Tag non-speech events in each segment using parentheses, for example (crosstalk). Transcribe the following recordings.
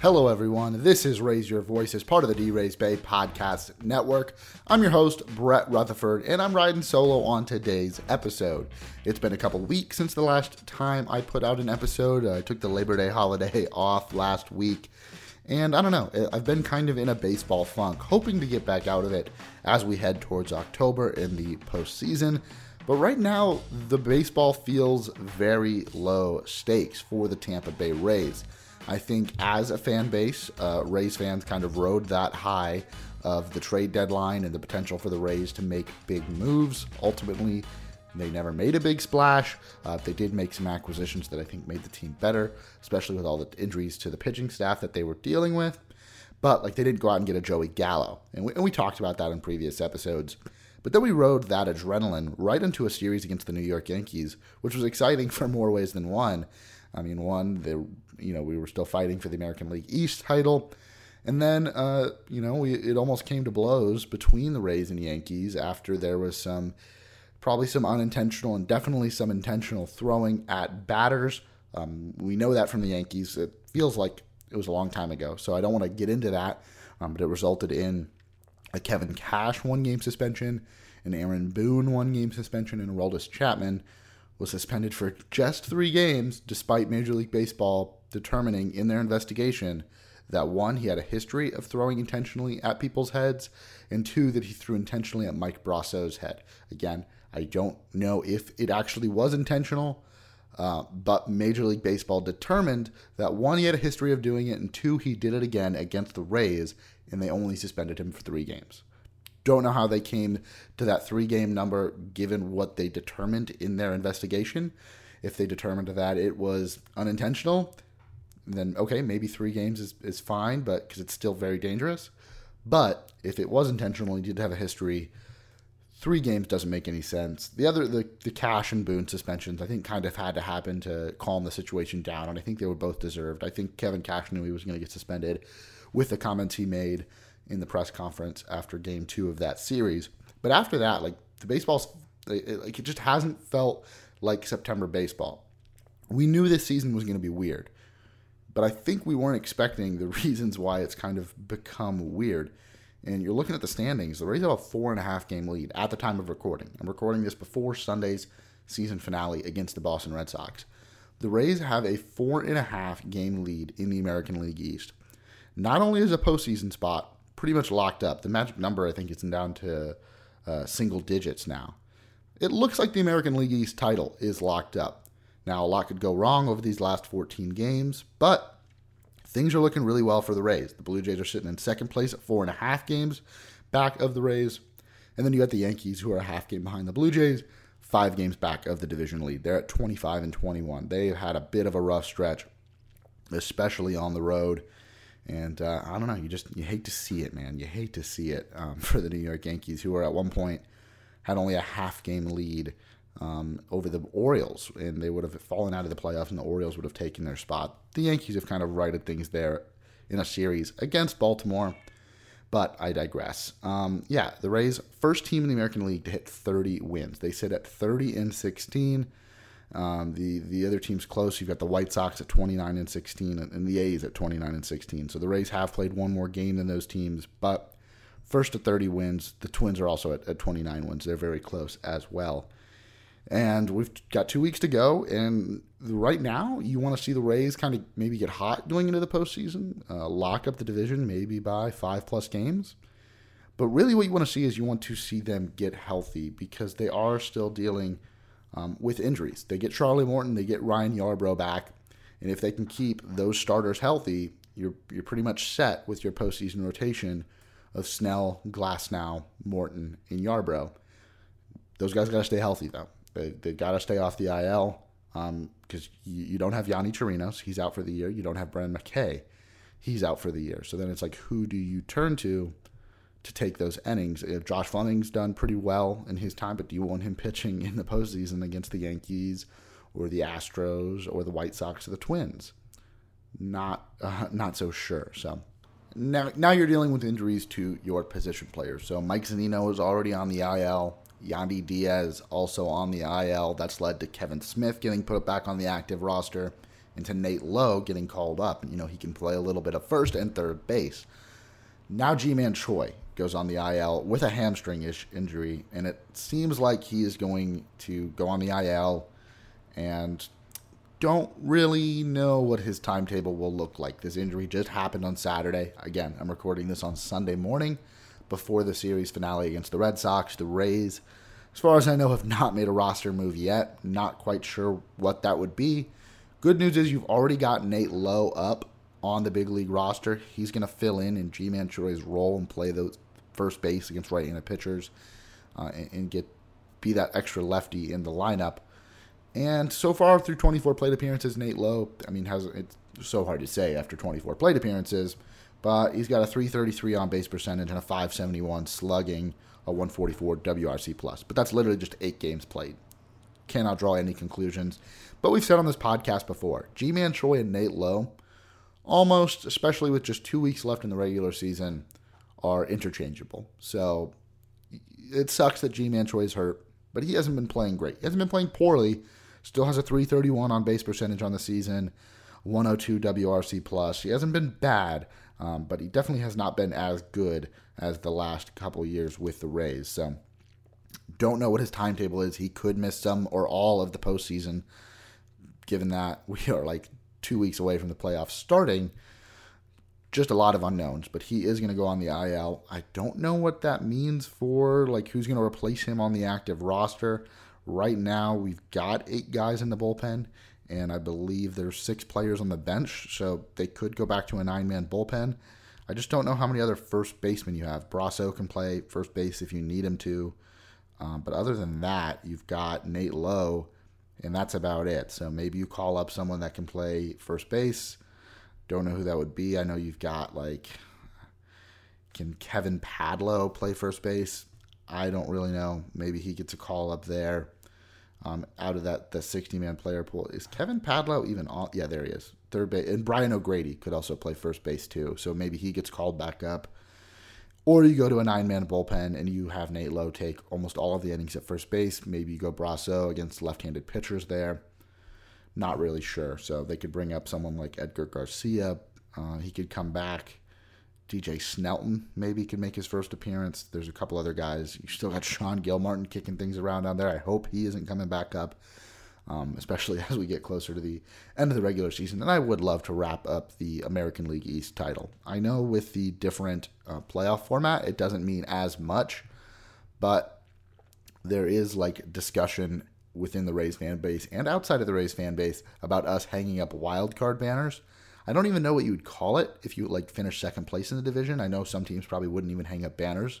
Hello, everyone. This is Raise Your Voice as part of the DRaysBay podcast network. I'm your host, Brett Rutherford, and I'm riding solo on today's episode. It's been a couple weeks since the last time I put out an episode. I took the Labor Day holiday (laughs) off last week, and I don't know, I've been kind of in a baseball funk, hoping to get back out of it as we head towards October in the postseason. But right now, the baseball feels very low stakes for the Tampa Bay Rays. I think as a fan base, uh, Rays fans kind of rode that high of the trade deadline and the potential for the Rays to make big moves. Ultimately, they never made a big splash. Uh, they did make some acquisitions that I think made the team better, especially with all the injuries to the pitching staff that they were dealing with. But like they didn't go out and get a Joey Gallo, and we, and we talked about that in previous episodes. But then we rode that adrenaline right into a series against the New York Yankees, which was exciting (laughs) for more ways than one. I mean, one, they, you know, we were still fighting for the American League East title. And then, uh, you know, we, it almost came to blows between the Rays and Yankees after there was some, probably some unintentional and definitely some intentional throwing at batters. Um, we know that from the Yankees. It feels like it was a long time ago, so I don't want to get into that. Um, but it resulted in a Kevin Cash one game suspension, an Aaron Boone one game suspension, and Aroldis Chapman was suspended for just three games, despite Major League Baseball determining in their investigation that one, he had a history of throwing intentionally at people's heads, and two, that he threw intentionally at Mike Brosseau's head. Again, I don't know if it actually was intentional, uh, but Major League Baseball determined that one, he had a history of doing it, and two, he did it again against the Rays, and they only suspended him for three games. Don't know how they came to that three game number given what they determined in their investigation. If they determined that it was unintentional, then okay, maybe three games is, is fine, but because it's still very dangerous. But if it was intentional and you did have a history, three games doesn't make any sense. The other, the, the Cash and Boone suspensions, I think kind of had to happen to calm the situation down, and I think they were both deserved. I think Kevin Cash knew he was going to get suspended with the comments he made in the press conference after game two of that series. But after that, like the baseball's like it just hasn't felt like September baseball. We knew this season was going to be weird, but I think we weren't expecting the (laughs) reasons why it's kind of become weird. And you're looking at the standings. The Rays have a four and a half game lead at the time of recording. I'm recording this before Sunday's season finale against the Boston Red Sox. The Rays have a four and a half game lead in the American League East. Not only is a postseason spot pretty much locked up. The magic number, I think, is down to uh, single digits now. It looks like the American League East title is locked up. Now, a lot could go wrong over these last 14 games, but things are looking really well for the Rays. The Blue Jays are sitting in second place at four and a half games back of the Rays. And then you got the Yankees, who are a half game behind the Blue Jays, five games back of the division lead. They're at 25 and 21. They've had a bit of a rough stretch, especially on the road. And uh, I don't know, you just you hate to see it, man. You hate to see it um, (laughs) for the New York Yankees, who were at one point had only a half game lead um, over the Orioles, and they would have fallen out of the playoffs, and the Orioles would have taken their spot. The Yankees have kind of righted things there in a series against Baltimore, but I digress. Um, yeah, the Rays, first team in the American League to hit 30 wins. They sit at 30 and 16. Um, the the other teams close. You've got the White Sox at 29 and 16, and the A's at 29 and 16. So the Rays have played one more game than those teams, but first to 30 wins. The Twins are also at, at 29 wins. They're very close as well. And we've got two weeks to go. And right now, you want to see the Rays kind of maybe get hot going into the postseason, uh, lock up the division maybe by five plus games. But really, what you want to see is you want to see them get healthy because they are still dealing um, with injuries. They get Charlie Morton, they get Ryan Yarbrough back, and if they can keep those starters healthy, you're you're pretty much set with your postseason rotation of Snell, Glasnow, Morton, and Yarbrough. Those guys got to stay healthy though. They they got to stay off the IL because um, you, you, don't have Yonny Chirinos, he's out for the year. You don't have Brendan McKay, he's out for the year. So then it's like, who do you turn to to take those innings. If Josh Fleming's done pretty well in his time, but do you want him (laughs) pitching in the postseason against the Yankees or the Astros or the White Sox or the Twins? Not uh, (laughs) not so sure. So now now you're dealing with injuries to your position players. So Mike Zunino is already on the IL. Yandy Diaz also on the IL. That's led to Kevin Smith getting put back on the active roster and to Nate Lowe getting called up. You know, he can play a little bit of first and third base. Now Ji-Man Choi goes on the IL with a hamstring ish injury, and it seems like he is going to go on the IL and don't really know what his timetable will look like. This injury just happened on Saturday. Again, I'm recording this on Sunday morning before the series finale against the Red Sox. The Rays, as far as I know, have not made a roster move yet. Not quite sure what that would be. Good news is you've already got Nate Lowe up on the big league roster. He's going to fill in in Ji-Man Choi's role and play the first base against right-handed pitchers uh, and, and get be that extra lefty in the lineup. And so far through 24 plate appearances, Nate Lowe, I mean, has it's so hard to say after 24 plate appearances, but he's got a 333 on base percentage and a 571 slugging, a 144 WRC plus. But that's literally just eight games played. Cannot draw any conclusions. But we've said on this podcast before, Ji-Man Choi and Nate Lowe, almost, especially with just two weeks left in the regular season, are interchangeable. So it sucks that Ji-Man is hurt, but he hasn't been playing great. He hasn't been playing poorly. Still has a 331 on base percentage on the season, 102 WRC plus. He hasn't been bad, um, but he definitely has not been as good as the last couple years with the Rays. So don't know what his timetable is. He could miss some or all of the postseason, given that we are like two weeks away from the playoffs starting. Just a lot of unknowns, but he is going to go on the IL. I don't know what that means for like who's going to replace him on the active roster. Right now, we've got eight guys in the bullpen, and I believe there's six players on the bench, so they could go back to a nine-man bullpen. I just don't know how many other first basemen you have. Brosseau can play first base if you need him to, um, but other than that, you've got Nate Lowe, and that's about it. So maybe you call up someone that can play first base. Don't know who that would be. I know you've got like, can Kevin Padlo play first base? I don't really know. Maybe he gets a call up there um, out of that the 60 man player pool. Is Kevin Padlo even on? Yeah, there he is. Third base. And Brian O'Grady could also play first base too. So maybe he gets called back up. Or you go to a nine man bullpen and you have Nate Lowe take almost all of the innings at first base. Maybe you go Brosseau against left handed pitchers there. Not really sure. So they could bring up someone like Edgar Garcia. Uh, he could come back. DJ Snelten maybe could make his first appearance. There's a couple other guys. You still got (laughs) Sean Gilmartin kicking things around down there. I hope he isn't coming back up, um, especially (laughs) as we get closer to the end of the regular season. And I would love to wrap up the American League East title. I know with the different uh, playoff format, it doesn't mean as much, but there is like discussion within the Rays fan base and outside of the Rays fan base about us hanging up wild card banners. I don't even know what you would call it if you like finish second place in the division. I know some teams probably wouldn't even hang up banners,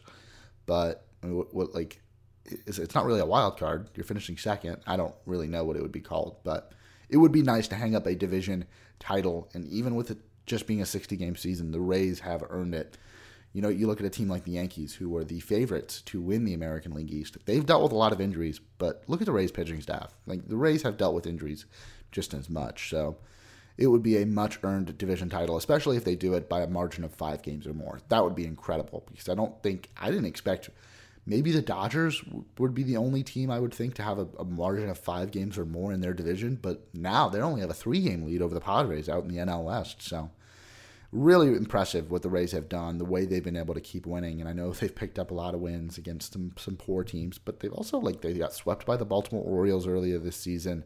but what, what, like it's, it's not really a wild card. You're finishing second. I don't really know what it would be called, but it would be nice to hang up a division title. And even with it just being a 60 game season, the Rays have earned it. You know, you look at a team like the Yankees, who were the favorites to win the American League East. They've dealt with a lot of injuries, but look at the Rays pitching staff. Like the Rays have dealt with injuries just as much. So it would be a much earned division title, especially if they do it by a margin of five games or more. That would be incredible because I don't think, I didn't expect, maybe the Dodgers would be the only team I would think to have a, a margin of five games or more in their division, but now they only have a three game lead over the Padres out in the NL West. So, really impressive what the Rays have done, the way they've been able to keep winning. And I know they've picked up a lot of wins against some, some poor teams, but they've also, like, they got swept by the Baltimore Orioles earlier this season.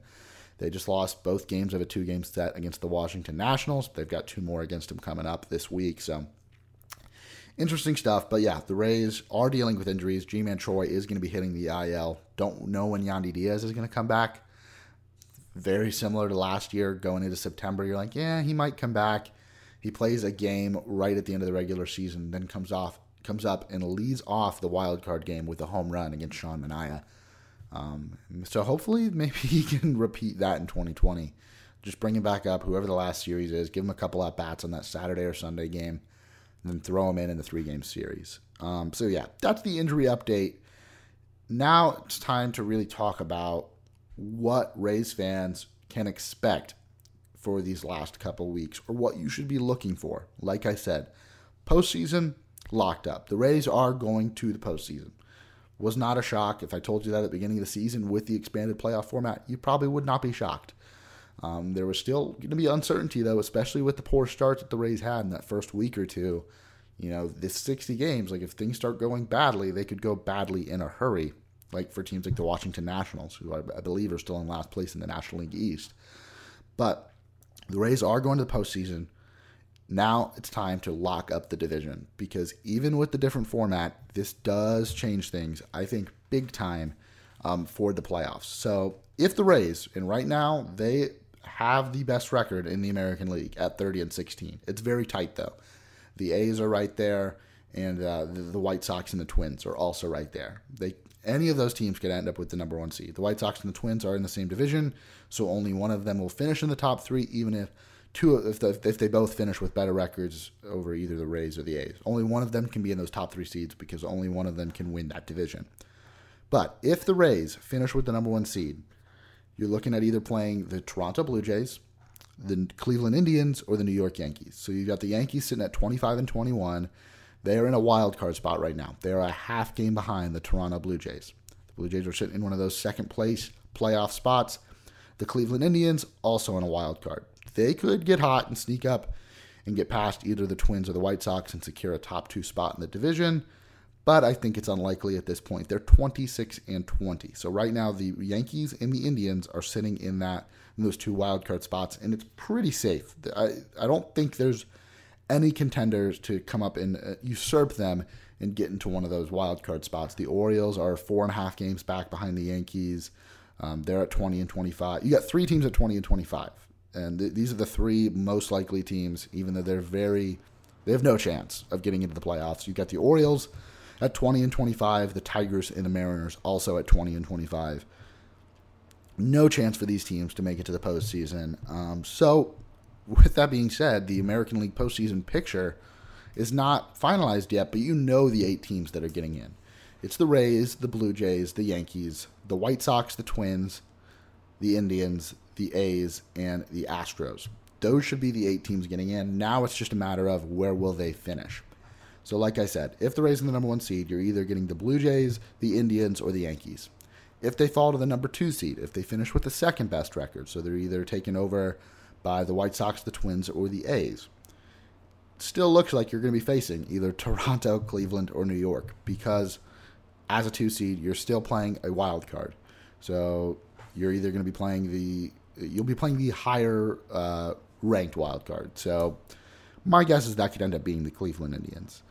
They just lost both games of a two game set against the Washington Nationals. They've got two more against them coming up this week. So interesting stuff. But yeah, the Rays are dealing with injuries. Ji-Man Choi is going to be hitting the IL. Don't know when Yandy Diaz is going to come back. Very similar to last year, going into September. You're like, yeah, he might come back. He plays a game right at the end of the regular season, then comes off, comes up and leads off the wild card game with a home run against Sean Manaea. Um, so hopefully, (laughs) maybe he can repeat that in 2020. Just bring him back up, whoever the last series is, give him a couple at bats on that Saturday or Sunday game, and then throw him in in the three game series. Um, so, yeah, that's the injury update. Now it's time to really talk about what Rays fans can expect for these last couple weeks or what you should be looking for. Like I said, postseason locked up. The Rays are going to the postseason was not a shock. If I told you that at the beginning of the season with the expanded playoff format, you probably would not be shocked. Um, there was still going to be uncertainty, though, especially with the poor start that the Rays had in that first week or two. You know, this 60 games, like if things start going badly, they could go badly in a hurry, like for teams like the Washington Nationals, who I, I believe are still in last place in the National League East. But the Rays are going to the postseason. Now it's time to lock up the division because even with the different format, this does change things, I think, big time um, for the playoffs. So if the Rays, and right now they have the best record in the American League at 30 and 16, it's very tight though. The A's are right there, and uh, the, the, White Sox and the Twins are also right there. They any of those teams could end up with the number one seed. The White Sox and the Twins are in the same division, so only one of them will finish in the top three, even if two if the, if they both finish with better records over either the Rays or the A's. Only one of them can be in those top three seeds because only one of them can win that division. But if the Rays finish with the number one seed, you're looking at either playing the Toronto Blue Jays, the Cleveland Indians, or the New York Yankees. So you've got the Yankees sitting at 25 and 21. They are in a wild card spot right now. They are a half game behind the Toronto Blue Jays. The Blue Jays are sitting in one of those second place playoff spots. The Cleveland Indians also in a wild card. They could get hot and sneak up and get past either the Twins or the White Sox and secure a top two spot in the division but I think it's unlikely at this point. They're 26 and 20. So right now the Yankees and the Indians are sitting in that in those two wild card spots and it's pretty safe. I I don't think there's any contenders to come up and uh, usurp them and get into one of those wild card spots. The Orioles are four and a half games back behind the Yankees. Um, they're at 20 and 25. You got three teams at 20 and 25. And th- these are the three most likely teams, even though they're very, they have no chance of getting into the playoffs. You've got the Orioles, at 20 and 25. The Tigers and the Mariners also at 20 and 25. No chance for these teams to make it to the postseason. Um, so, with that being said, the American League postseason picture is not finalized yet, but you know the eight teams that are getting in. It's the Rays, the Blue Jays, the Yankees, the White Sox, the Twins, the Indians, the A's, and the Astros. Those should be the eight teams getting in. Now it's just a matter of where will they finish. So, like I said, if the Rays are the number one seed, you're either getting the Blue Jays, the Indians, or the Yankees. If they fall to the number two seed, if they finish with the second best record, so they're either taking over by the White Sox, the Twins, or the A's, still looks like you're going to be facing either Toronto, Cleveland, or New York because as a two seed, you're still playing a wild card. So you're either going to be playing the you'll be playing the higher uh, ranked wild card. So my guess is that could end up being the Cleveland Indians.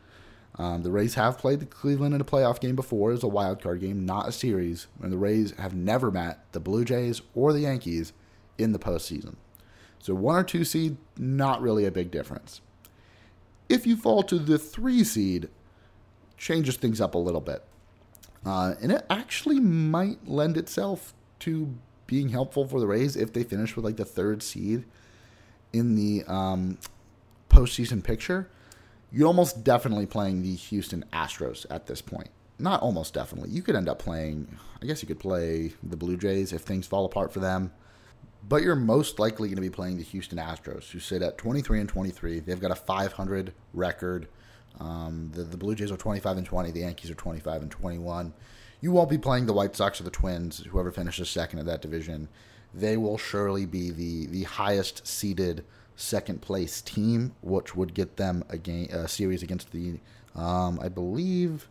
Um, the Rays have played the Cleveland in a playoff game before as a wild card game, not a series, and the Rays have never met the Blue Jays or the Yankees in the postseason. So one or two seed, not really a big difference. If you fall to the three seed, changes things up a little bit. Uh, and it actually might lend itself to being helpful for the Rays if they finish with like the third seed in the um, postseason picture you're almost definitely playing the Houston Astros at this point. Not almost definitely. You could end up playing, I guess you could play the Blue Jays if things fall apart for them. But you're most likely going to be playing the Houston Astros, who sit at 23 and 23. They've got a 500 record. Um, the, the Blue Jays are 25 and 20. The Yankees are 25 and 21. You won't be playing the White Sox or the Twins, whoever finishes second in that division. They will surely be the, the highest seeded second place team, which would get them a game a series against the um, I believe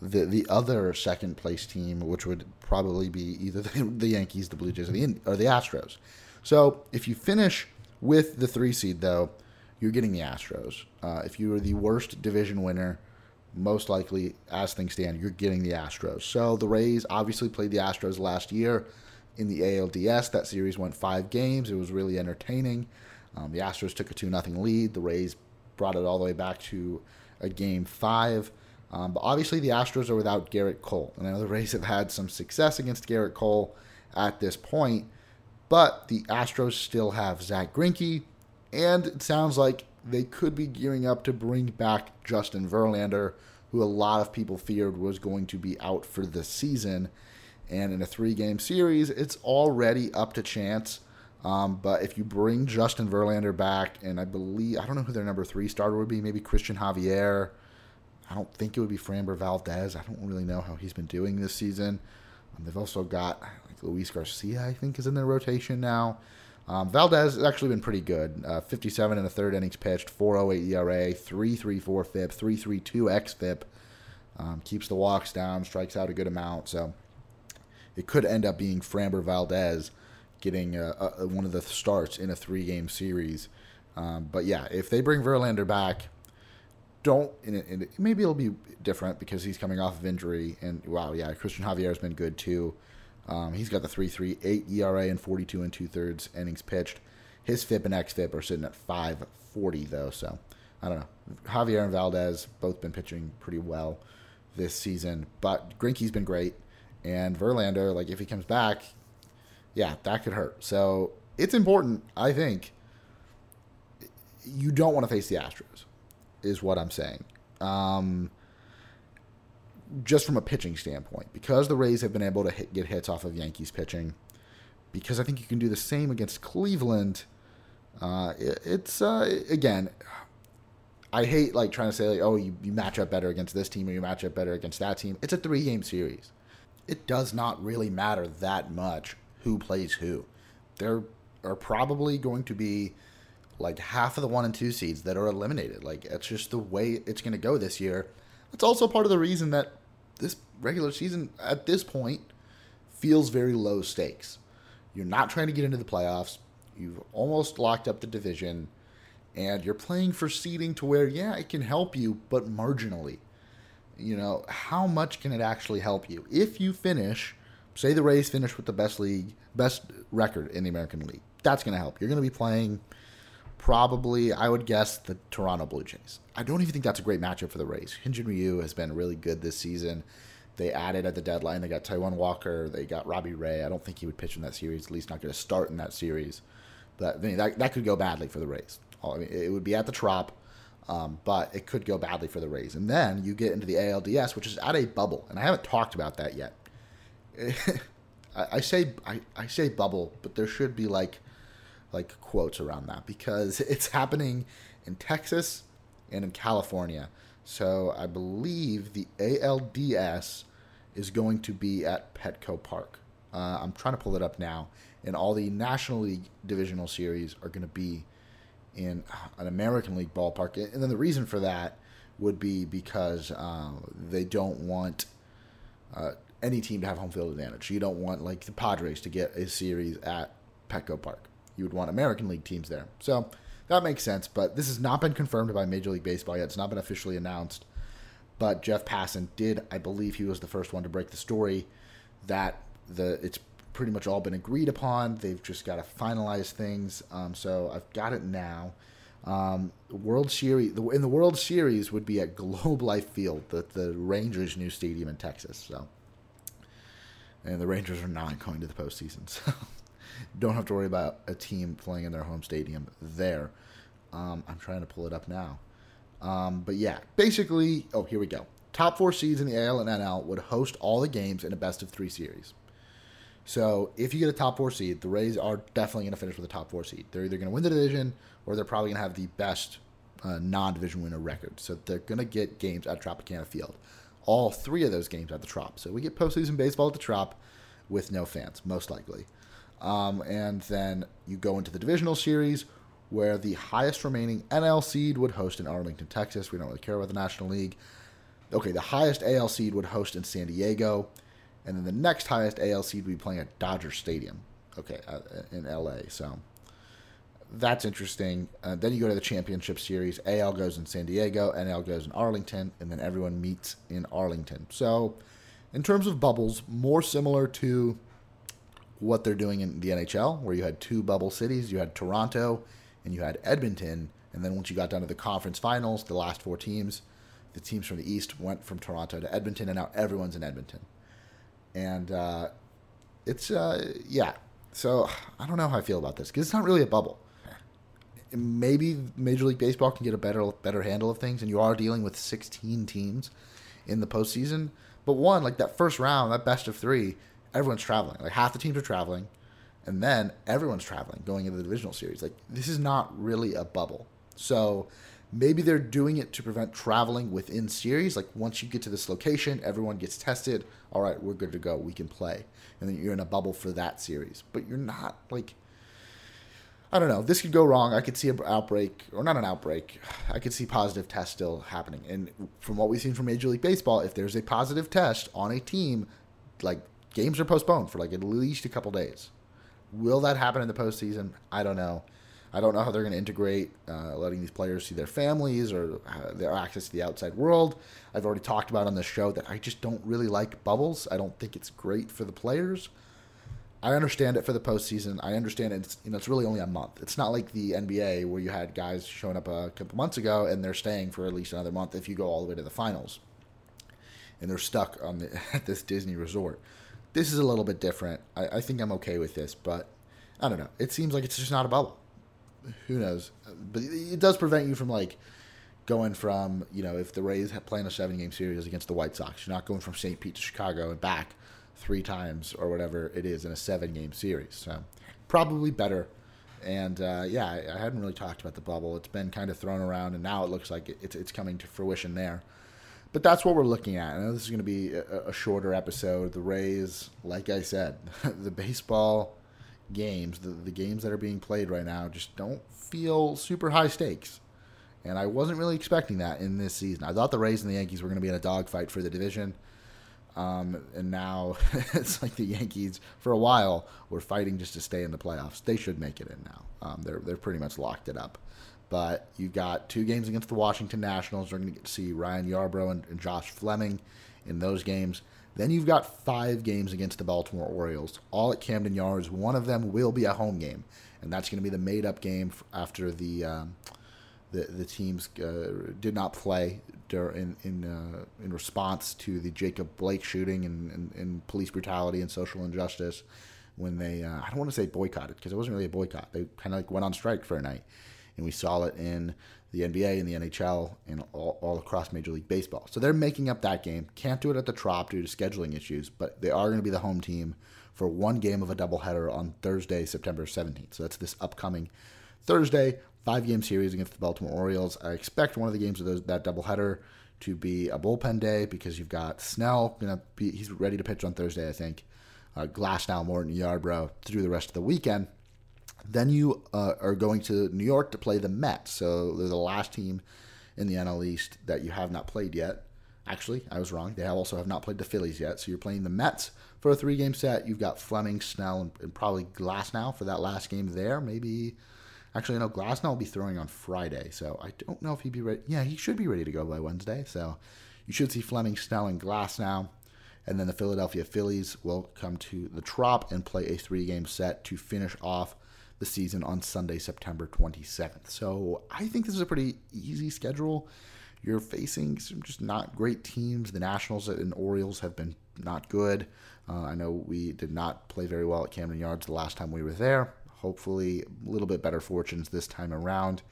the the other second place team, which would probably be either (laughs) the, Yankees, the Blue Jays, or the or the Astros. So if you finish with the three seed, though, you're getting the Astros. Uh, if you are the worst division winner, most likely, as things stand, you're getting the Astros. So the Rays obviously played the Astros last year in the ALDS. That series went five games. It was really entertaining. Um, the Astros took a 2 0 lead. The Rays brought it all the way back to a game five. Um, but obviously, the Astros are without Gerrit Cole. And I know the Rays have had some success against Gerrit Cole at this point. But the Astros still have Zack Greinke. And it sounds like they could be gearing up to bring back Justin Verlander, who a lot of people feared was going to be out for the season. And in a three game series, it's already up to chance um, but if you bring Justin Verlander back, and I believe I don't know who their number three starter would be, maybe Cristian Javier. I don't think it would be Framber Valdez. I don't really know how he's been doing this season. Um, they've also got like Luis Garcia, I think, is in their rotation now. Um, Valdez has actually been pretty good. Uh, 57 in the third innings pitched, 4.08 ERA, 3.34 FIP, 3.32 xFIP. Um, keeps the walks down, strikes out a good amount. So it could end up being Framber Valdez getting a, a, one of the starts in a three game series. Um, but yeah, if they bring Verlander back, don't and it, and maybe it'll be different because he's coming off of injury. And wow, yeah, Cristian Javier has been good too. Um, he's got the 3.38 ERA and 42 and two thirds innings pitched. His FIP and xFIP are sitting at 540 though, so I don't know. Javier and Valdez both been pitching pretty well this season, but Greinke's been great, and Verlander, like if he comes back, yeah, that could hurt. So it's important, I think. You don't want to face the Astros, is what I'm saying. Um, just from a pitching standpoint, because the Rays have been able to hit, get hits off of Yankees pitching, because I think you can do the same against Cleveland. Uh, it, it's uh, again, I hate like trying to say like, oh, you, you match up better against this team or you match up better against that team. It's a three game series. It does not really matter that much who plays who. There are probably going to be like half of the one and two seeds that are eliminated. Like it's just the way it's going to go this year. That's also part of the reason that this regular season at this point feels very low stakes. You're not trying to get into the playoffs. You've almost locked up the division and you're playing for seeding to where yeah, it can help you but marginally. You know, how much can it actually help you? If you finish say the Rays finish with the best league, best record in the American League. That's going to help. You're going to be playing probably, I would guess, the Toronto Blue Jays. I don't even think that's a great matchup for the Rays. Hyun-Jin Ryu has been really good this season. They added at the deadline. They got Taijuan Walker. They got Robbie Ray. I don't think he would pitch in that series. At least not going to start in that series. But I mean, that that could go badly for the Rays. I mean, it would be at the Trop, um, but it could go badly for the Rays. And then you get into the ALDS, which is at a bubble, and I haven't talked about that yet. (laughs) I, I say I, I say bubble, but there should be like like quotes around that because (laughs) it's happening in Texas and in California. So I believe the ALDS is going to be at Petco Park. Uh, I'm trying to pull it up now, and all the National League divisional series are going to be in an American League ballpark. And then the reason for that would be because uh, they don't want uh, any team to have home field advantage. You don't want like the Padres to get a series at Petco Park. You would want American League teams there. So that makes sense, but this has not been confirmed by Major League Baseball yet. It's not been officially announced. But Jeff Passan did, I believe he was the first one to break the story that the it's pretty much all been agreed upon. They've just got to finalize things. Um, so I've got it now. Um, World Series in the World Series would be at Globe Life Field, the the Rangers' new stadium in Texas. So and the Rangers are not going to the postseason, (laughs) so don't have to worry about a team playing in their home stadium there. Um, I'm trying to pull it up now, um, but yeah, basically, oh here we go. Top four seeds in the AL and NL would host all the games in a best of three series. So if you get a top four seed, the Rays are definitely going to finish with a top four seed. They're either going to win the division or they're probably going to have the best uh, non-division winner record. So they're going to get games at Tropicana Field all three of those games at the Trop. So we get postseason baseball at the Trop with no fans, most likely. Um, and then you go into the divisional series where the highest remaining NL seed would host in Arlington, Texas. We don't really care about the National League. Okay, the highest AL seed would host in San Diego. And then the next highest AL seed would be playing at Dodger Stadium, okay, uh, in LA. So that's interesting. Uh, then you go to the championship series. AL goes in San Diego, NL goes in Arlington, and then everyone meets in Arlington. So, in terms of bubbles, more similar to what they're doing in the NHL, where you had two bubble cities. You had Toronto and you had Edmonton. And then once you got down to the conference finals, the last four teams, the teams from the East went from Toronto to Edmonton, and now everyone's in Edmonton. And uh, it's, uh, yeah. So I don't know how I feel about this because it's not really a bubble maybe Major League Baseball can get a better better handle of things, and you are dealing with 16 teams in the postseason. But one, like that first round, that best of three, everyone's traveling. Like half the teams are traveling, and then everyone's traveling going into the divisional series. Like this is not really a bubble. So maybe they're doing it to prevent traveling within series. Like once you get to this location, everyone gets tested. All right, we're good to go. We can play, and then you're in a bubble for that series. But you're not like I don't know. This could go wrong. I could see an outbreak, or not an outbreak. I could see positive tests still happening. And from what we've seen from Major League Baseball, if there's a positive test on a team, like games are postponed for like at least a couple days. Will that happen in the postseason? I don't know. I don't know how they're going to integrate uh, letting these players see their families or uh, their access to the outside world. I've already talked about on the show that I just don't really like bubbles. I don't think it's great for the players. I understand it for the postseason. I understand it's you know it's really only a month. It's not like the NBA where you had guys showing up a couple months ago and they're staying for at least another month if you go all the way to the finals, and they're stuck on the, (laughs) at this Disney resort. This is a little bit different. I, I think I'm okay with this, but I don't know. It seems like it's just not a bubble. Who knows? But it does prevent you from like going from you know if the Rays playing a seven game series against the White Sox, you're not going from St. Pete to Chicago and back three times or whatever it is in a seven game series. So probably better. And uh, yeah, I, I, hadn't really talked about the bubble. It's been kind of thrown around, and now it looks like it, it's it's coming to fruition there. But that's what we're looking at. I know this is going to be a, a shorter episode. The Rays, like I said, (laughs) the baseball games, the, the games that are being played right now, just don't feel super high stakes. And I wasn't really expecting that in this season. I thought the Rays and the Yankees were going to be in a dogfight for the division. Um, and now (laughs) it's like the Yankees for a while were fighting just to stay in the playoffs. They should make it in now. Um, they're they're pretty much locked it up. But you've got two games against the Washington Nationals. We're going to get to see Ryan Yarbrough and, and Josh Fleming in those games. Then you've got five games against the Baltimore Orioles, all at Camden Yards. One of them will be a home game, and that's going to be the made-up game after the um, the the teams uh, did not play in in uh, in response to the Jacob Blake shooting and, and, and police brutality and social injustice when they uh, I don't want to say boycotted because it wasn't really a boycott. They kind of like went on strike for a night, and we saw it in the NBA and the NHL and all, all across Major League Baseball. So they're making up that game. Can't do it at the Trop due to scheduling issues, but they are going to be the home team for one game of a doubleheader on Thursday, September 17th. So that's this upcoming Thursday five game series against the Baltimore Orioles. I expect one of the games of those, that doubleheader to be a bullpen day because you've got Snell gonna be he's ready to pitch on Thursday, I think. Uh, Glasnow, Morton, Yarbrough through the rest of the weekend. Then you uh, are going to New York to play the Mets. So they're the last team in the NL East that you have not played yet. Actually, I was wrong. They also have not played the Phillies yet. So you're playing the Mets for a three game set. You've got Fleming, Snell, and, and probably Glasnow for that last game there. Maybe Actually, I know Glasnow will be throwing on Friday, so I don't know if he'd be ready. Yeah, he should be ready to go by Wednesday. So you should see Fleming, Snell, and Glasnow. And then the Philadelphia Phillies will come to the Trop and play a three game set to finish off the season on Sunday, September 27th. So I think this is a pretty easy schedule. You're facing some just not great teams. The Nationals and Orioles have been not good. Uh, I know we did not play very well at Camden Yards the last time we were there. Hopefully, a little bit better fortunes this time around.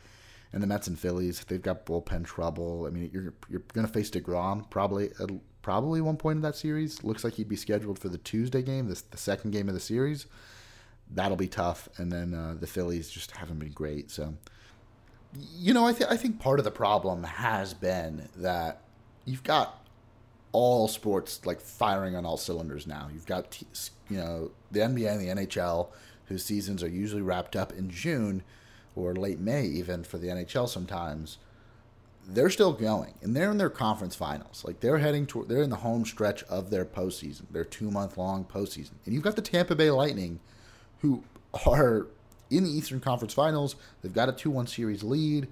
And the Mets and Phillies, they've got bullpen trouble. I mean, you're you're going to face Degrom probably at probably one point in that series. Looks like he'd be scheduled for the Tuesday game, this the second game of the series. That'll be tough. And then uh, the Phillies just haven't been great. So, you know, I think I think part of the problem has been that you've got all sports like firing on all cylinders now. You've got you know the NBA and the NHL whose seasons are usually wrapped up in June or late May, even for the NHL sometimes, they're still going and they're in their conference finals. Like they're heading to, they're in the home stretch of their postseason, their two month long postseason. And you've got the Tampa Bay Lightning, who are in the Eastern Conference Finals. They've got a 2 1 series lead.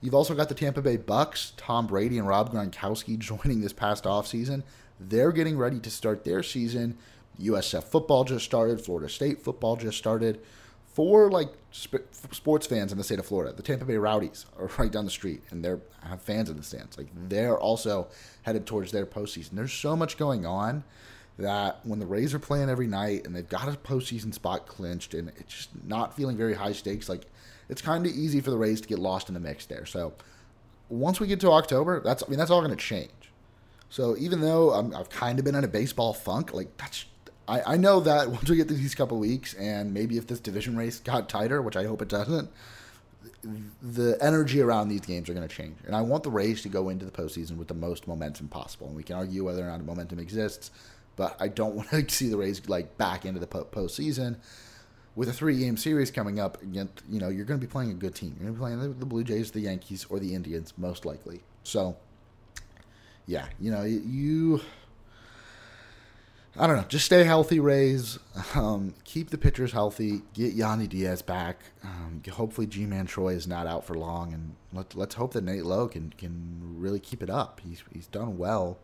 You've also got the Tampa Bay Bucks, Tom Brady and Rob Gronkowski (laughs) joining this past offseason. They're getting ready to start their season USF football just started. Florida State football just started. For like sp- sports fans in the state of Florida, the Tampa Bay Rowdies are (laughs) right down the street, and they're have fans in the stands. Like they're also headed towards their postseason. There's so much going on that when the Rays are playing every night and they've got a postseason spot clinched, and it's just not feeling very high stakes. Like it's kind of easy for the Rays to get lost in the mix there. So once we get to October, that's I mean that's all going to change. So even though i have kind of been in a baseball funk, like that's I, I know that (laughs) once we get to these couple weeks, and maybe if this division race got tighter, which I hope it doesn't, the energy around these games are going to change. And I want the Rays to go into the postseason with the most momentum possible. And we can argue whether or not momentum exists, but I don't (laughs) want to see the Rays like back into the postseason with a three game series coming up against, you know, you're going to be playing a good team. You're going to be playing the, the Blue Jays, the Yankees, or the Indians, most likely. So, yeah, you know, you. I don't know. Just stay healthy, Rays. Um, keep the pitchers healthy. Get Yandy Diaz back. Um, hopefully, Ji-Man Choi is not out for long, and let, let's hope that Nate Lowe can can really keep it up. He's he's done well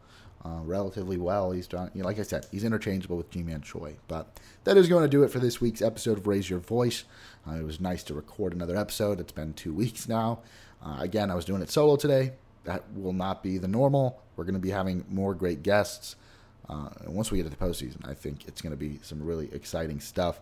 uh, relatively well. He's done, you know, like I said, he's interchangeable with Ji-Man Choi. But that is going to do it for this week's episode of Raise Your Voice. Uh, it was nice to record another episode. It's been two (laughs) weeks now. Uh, again, I was doing it solo today. That will not be the normal. We're going to be having more great guests. Uh, and once we get to the postseason, I think it's going to be some really exciting stuff.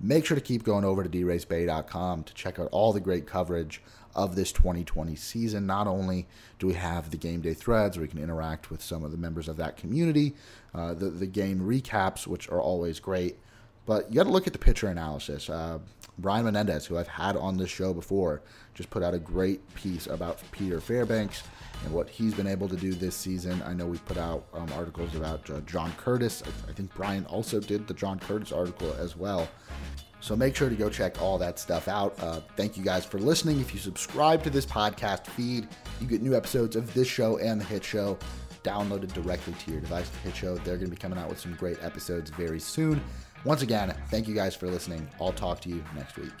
Make sure to keep going over to draysbay.com to check out all the great coverage of this 2020 season. Not only do we have the game day threads where we can interact with some of the members of that community, uh, the, the game recaps, which are always great, but you got to look at the pitcher analysis. Uh, Brian Menendez, who I've had on this show before, just put out a great piece about Peter Fairbanks and what he's been able to do this season. I know we put out um, articles about uh, John Curtiss. I, I, think Brian also did the John Curtiss article as well. So make sure to go check all that stuff out. Uh, thank you guys for listening. If you subscribe to this podcast feed, you get new episodes of this show and the Hit Show downloaded directly to your device. The Hit Show, they're going to be coming out with some great episodes very soon. Once again, thank you guys for listening. I'll talk to you next week.